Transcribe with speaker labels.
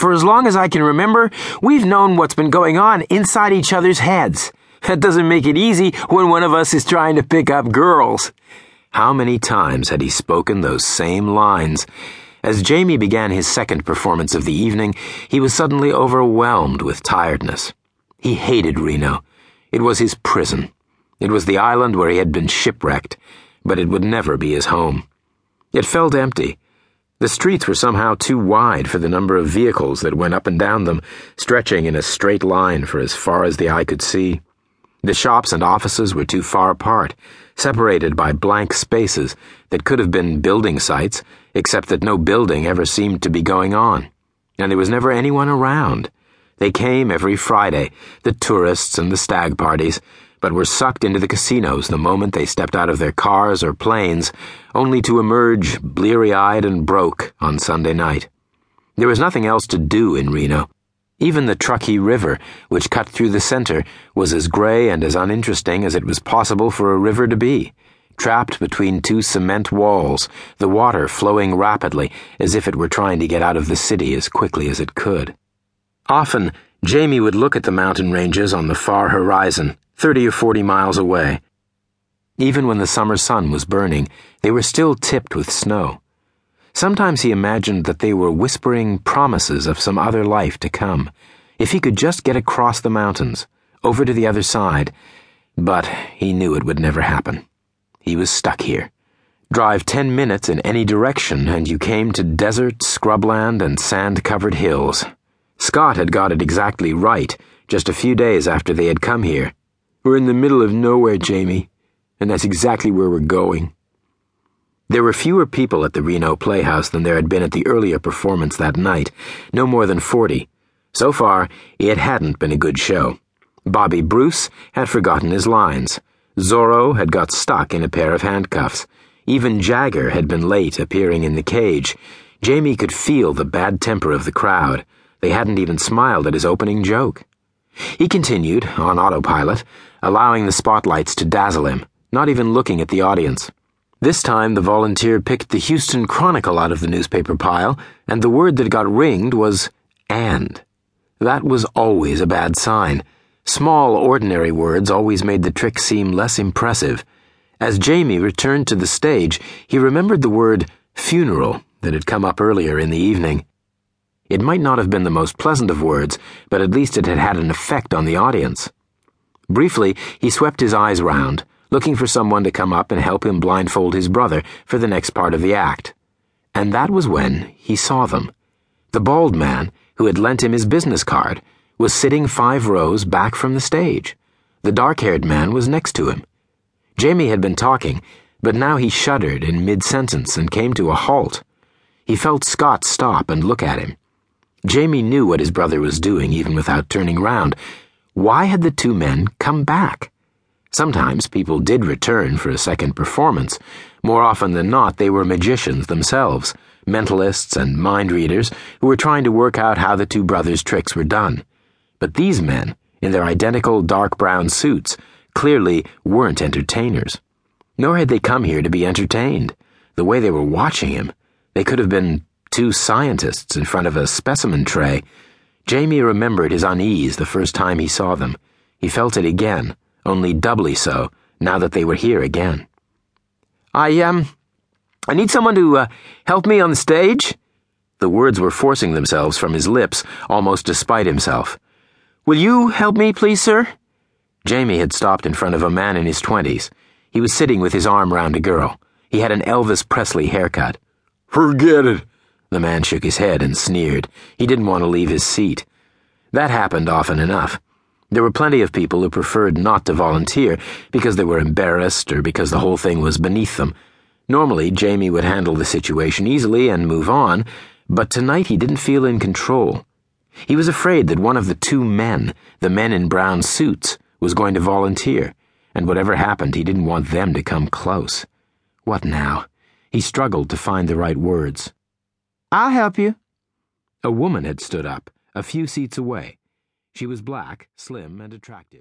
Speaker 1: For as long as I can remember, we've known what's been going on inside each other's heads. That doesn't make it easy when one of us is trying to pick up girls. How many times had he spoken those same lines? As Jamie began his second performance of the evening, he was suddenly overwhelmed with tiredness. He hated Reno. It was his prison. It was the island where he had been shipwrecked, but it would never be his home. It felt empty. The streets were somehow too wide for the number of vehicles that went up and down them, stretching in a straight line for as far as the eye could see. The shops and offices were too far apart, separated by blank spaces that could have been building sites, except that no building ever seemed to be going on. And there was never anyone around. They came every Friday, the tourists and the stag parties, but were sucked into the casinos the moment they stepped out of their cars or planes, only to emerge bleary eyed and broke on Sunday night. There was nothing else to do in Reno. Even the Truckee River, which cut through the center, was as gray and as uninteresting as it was possible for a river to be. Trapped between two cement walls, the water flowing rapidly as if it were trying to get out of the city as quickly as it could. Often, Jamie would look at the mountain ranges on the far horizon 30 or 40 miles away. Even when the summer sun was burning, they were still tipped with snow. Sometimes he imagined that they were whispering promises of some other life to come, if he could just get across the mountains, over to the other side, but he knew it would never happen. He was stuck here. Drive ten minutes in any direction, and you came to desert, scrubland, and sand covered hills. Scott had got it exactly right just a few days after they had come here. We're in the middle of nowhere, Jamie, and that's exactly where we're going. There were fewer people at the Reno Playhouse than there had been at the earlier performance that night, no more than forty. So far, it hadn't been a good show. Bobby Bruce had forgotten his lines. Zorro had got stuck in a pair of handcuffs. Even Jagger had been late appearing in the cage. Jamie could feel the bad temper of the crowd. They hadn't even smiled at his opening joke. He continued, on autopilot, allowing the spotlights to dazzle him, not even looking at the audience. This time, the volunteer picked the Houston Chronicle out of the newspaper pile, and the word that got ringed was and. That was always a bad sign. Small, ordinary words always made the trick seem less impressive. As Jamie returned to the stage, he remembered the word funeral that had come up earlier in the evening. It might not have been the most pleasant of words, but at least it had had an effect on the audience. Briefly, he swept his eyes round, looking for someone to come up and help him blindfold his brother for the next part of the act. And that was when he saw them. The bald man, who had lent him his business card, was sitting five rows back from the stage. The dark haired man was next to him. Jamie had been talking, but now he shuddered in mid sentence and came to a halt. He felt Scott stop and look at him. Jamie knew what his brother was doing even without turning round. Why had the two men come back? Sometimes people did return for a second performance. More often than not, they were magicians themselves, mentalists and mind readers who were trying to work out how the two brothers' tricks were done. But these men, in their identical dark brown suits, clearly weren't entertainers. Nor had they come here to be entertained. The way they were watching him, they could have been two scientists in front of a specimen tray. Jamie remembered his unease the first time he saw them. He felt it again, only doubly so, now that they were here again. I, um, I need someone to, uh, help me on the stage. The words were forcing themselves from his lips, almost despite himself. Will you help me, please, sir? Jamie had stopped in front of a man in his twenties. He was sitting with his arm round a girl. He had an Elvis Presley haircut.
Speaker 2: Forget it,
Speaker 1: the man shook his head and sneered. He didn't want to leave his seat. That happened often enough. There were plenty of people who preferred not to volunteer because they were embarrassed or because the whole thing was beneath them. Normally, Jamie would handle the situation easily and move on, but tonight he didn't feel in control. He was afraid that one of the two men, the men in brown suits, was going to volunteer, and whatever happened, he didn't want them to come close. What now? He struggled to find the right words.
Speaker 3: I'll help you.
Speaker 1: A woman had stood up, a few seats away. She was black, slim, and attractive.